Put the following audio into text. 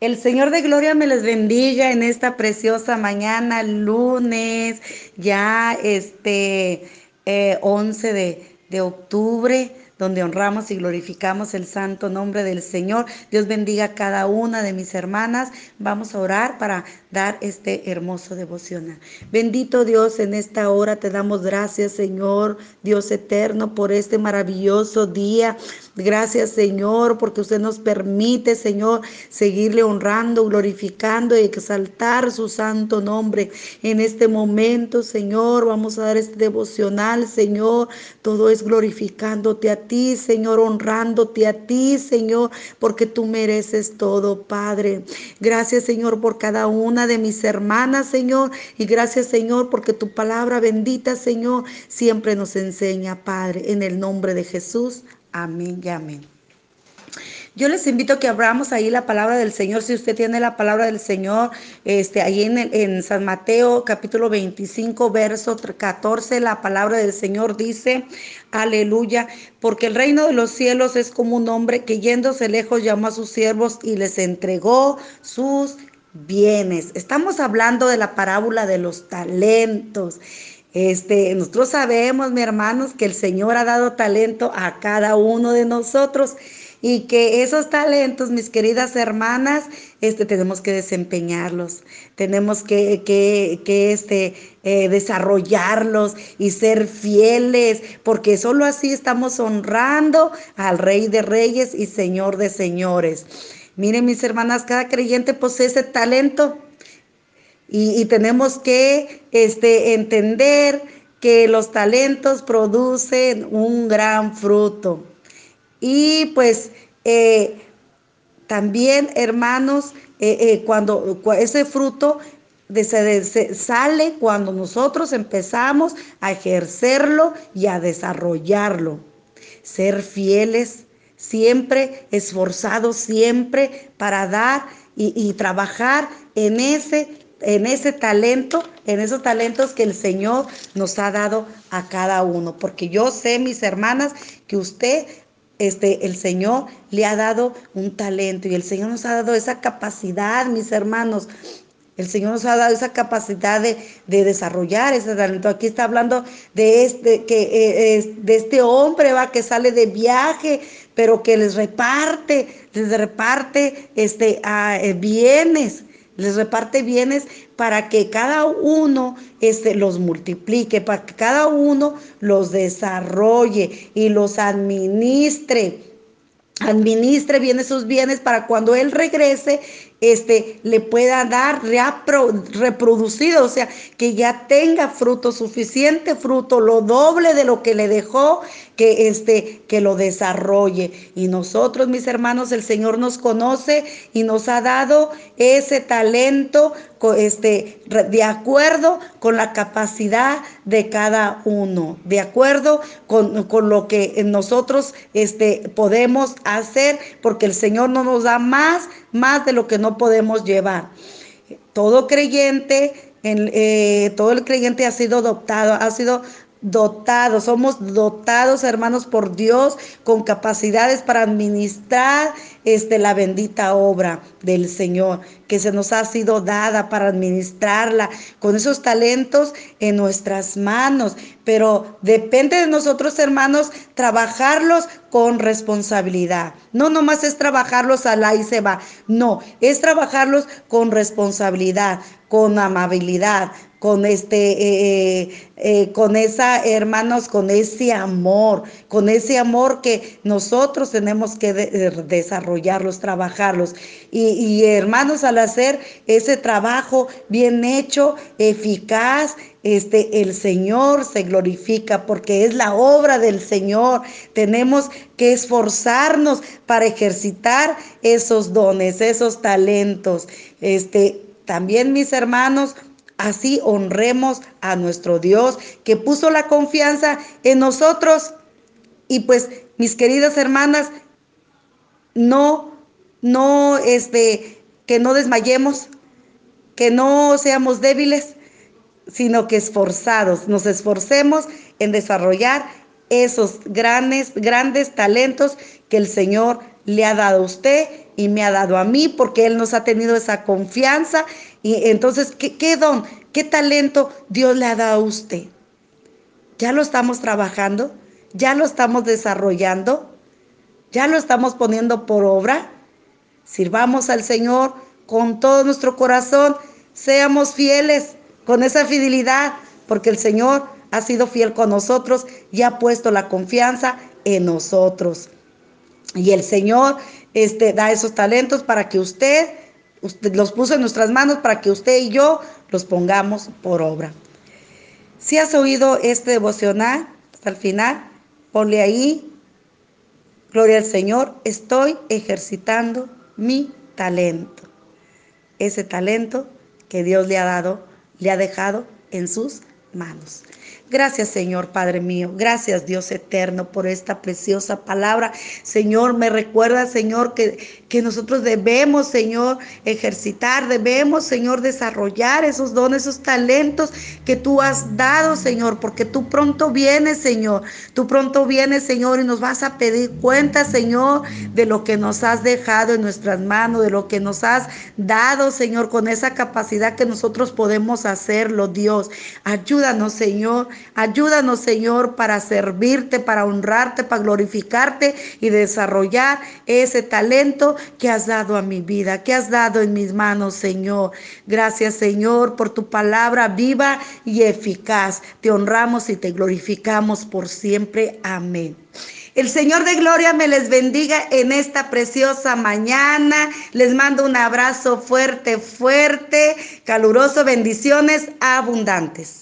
El Señor de Gloria me les bendiga en esta preciosa mañana, lunes, ya este 11 eh, de, de octubre donde honramos y glorificamos el santo nombre del Señor. Dios bendiga a cada una de mis hermanas. Vamos a orar para dar este hermoso devocional. Bendito Dios, en esta hora te damos gracias, Señor, Dios eterno, por este maravilloso día. Gracias, Señor, porque usted nos permite, Señor, seguirle honrando, glorificando y exaltar su santo nombre. En este momento, Señor, vamos a dar este devocional, Señor. Todo es glorificándote a ti, Señor, honrándote a ti, Señor, porque tú mereces todo, Padre. Gracias, Señor, por cada una de mis hermanas, Señor. Y gracias, Señor, porque tu palabra bendita, Señor, siempre nos enseña, Padre, en el nombre de Jesús. Amén y amén. Yo les invito a que abramos ahí la palabra del Señor. Si usted tiene la palabra del Señor, este, ahí en, San Mateo capítulo 25, verso 14, la palabra del Señor dice, aleluya, porque el reino de los cielos es como un hombre que yéndose lejos llamó a sus siervos y les entregó sus bienes. Estamos hablando de la parábola de los talentos. Este, nosotros sabemos, mi hermanos, que el Señor ha dado talento a cada uno de nosotros y que esos talentos, mis queridas hermanas, este, tenemos que desempeñarlos, tenemos que, que, que este, eh, desarrollarlos y ser fieles, porque solo así estamos honrando al Rey de Reyes y Señor de Señores. Miren, mis hermanas, cada creyente posee ese talento y, y tenemos que este, entender que los talentos producen un gran fruto. Y pues eh, también, hermanos, eh, eh, cuando ese fruto sale cuando nosotros empezamos a ejercerlo y a desarrollarlo. Ser fieles, siempre esforzados, siempre para dar y, y trabajar en ese, en ese talento, en esos talentos que el Señor nos ha dado a cada uno. Porque yo sé, mis hermanas, que usted este, el Señor le ha dado un talento y el Señor nos ha dado esa capacidad, mis hermanos. El Señor nos ha dado esa capacidad de, desarrollar ese talento. Aquí está hablando de este, que, eh, de este hombre va que sale de viaje, pero que les reparte, les reparte este, eh, bienes les reparte bienes para que cada uno este, los multiplique, para que cada uno los desarrolle y los administre administre bien esos bienes para cuando él regrese, este, le pueda dar reproducido, o sea, que ya tenga fruto, suficiente fruto, lo doble de lo que le dejó, que, este, que lo desarrolle. Y nosotros, mis hermanos, el Señor nos conoce y nos ha dado ese talento este, de acuerdo con la capacidad de cada uno, de acuerdo con, con lo que nosotros este, podemos hacer, porque el Señor no nos da más, más de lo que no podemos llevar. Todo creyente, eh, todo el creyente ha sido adoptado, ha sido dotados, somos dotados, hermanos, por Dios con capacidades para administrar este, la bendita obra del Señor que se nos ha sido dada para administrarla con esos talentos en nuestras manos. Pero depende de nosotros, hermanos, trabajarlos con responsabilidad. No nomás es trabajarlos al y se va. No, es trabajarlos con responsabilidad, con amabilidad, con este, eh, eh, eh, con esa, hermanos, con ese amor, con ese amor que nosotros tenemos que desarrollarlos, trabajarlos. Y, y, hermanos, hacer ese trabajo bien hecho, eficaz, este, el Señor se glorifica porque es la obra del Señor. Tenemos que esforzarnos para ejercitar esos dones, esos talentos. Este, también mis hermanos, Así honremos a nuestro Dios que puso la confianza en nosotros. Y pues, mis queridas hermanas, no, no, este, que no desmayemos, que no seamos débiles, sino que esforzados, nos esforcemos en desarrollar esos grandes, grandes talentos que el Señor le ha dado a usted y me ha dado a mí porque Él nos ha tenido esa confianza. Y entonces, ¿qué, qué don, qué talento Dios le ha dado a usted? ¿Ya lo estamos trabajando? ¿Ya lo estamos desarrollando? ¿Ya lo estamos poniendo por obra? Sirvamos al Señor con todo nuestro corazón, seamos fieles con esa fidelidad, porque el Señor ha sido fiel con nosotros y ha puesto la confianza en nosotros. Y el Señor este, da esos talentos para que usted, usted los puso en nuestras manos para que usted y yo los pongamos por obra. Si has oído este devocional hasta el final, ponle ahí, gloria al Señor, estoy ejercitando mi talento. Ese talento que Dios le ha dado, le ha dejado en sus manos. Gracias Señor Padre mío, gracias Dios eterno por esta preciosa palabra. Señor, me recuerda Señor que, que nosotros debemos Señor ejercitar, debemos Señor desarrollar esos dones, esos talentos que tú has dado Señor, porque tú pronto vienes Señor, tú pronto vienes Señor y nos vas a pedir cuenta Señor de lo que nos has dejado en nuestras manos, de lo que nos has dado Señor con esa capacidad que nosotros podemos hacerlo Dios. Ayúdanos Señor Ayúdanos, Señor, para servirte, para honrarte, para glorificarte y desarrollar ese talento que has dado a mi vida, que has dado en mis manos, Señor. Gracias, Señor, por tu palabra viva y eficaz. Te honramos y te glorificamos por siempre. Amén. El Señor de Gloria me les bendiga en esta preciosa mañana. Les mando un abrazo fuerte, fuerte, caluroso, bendiciones abundantes.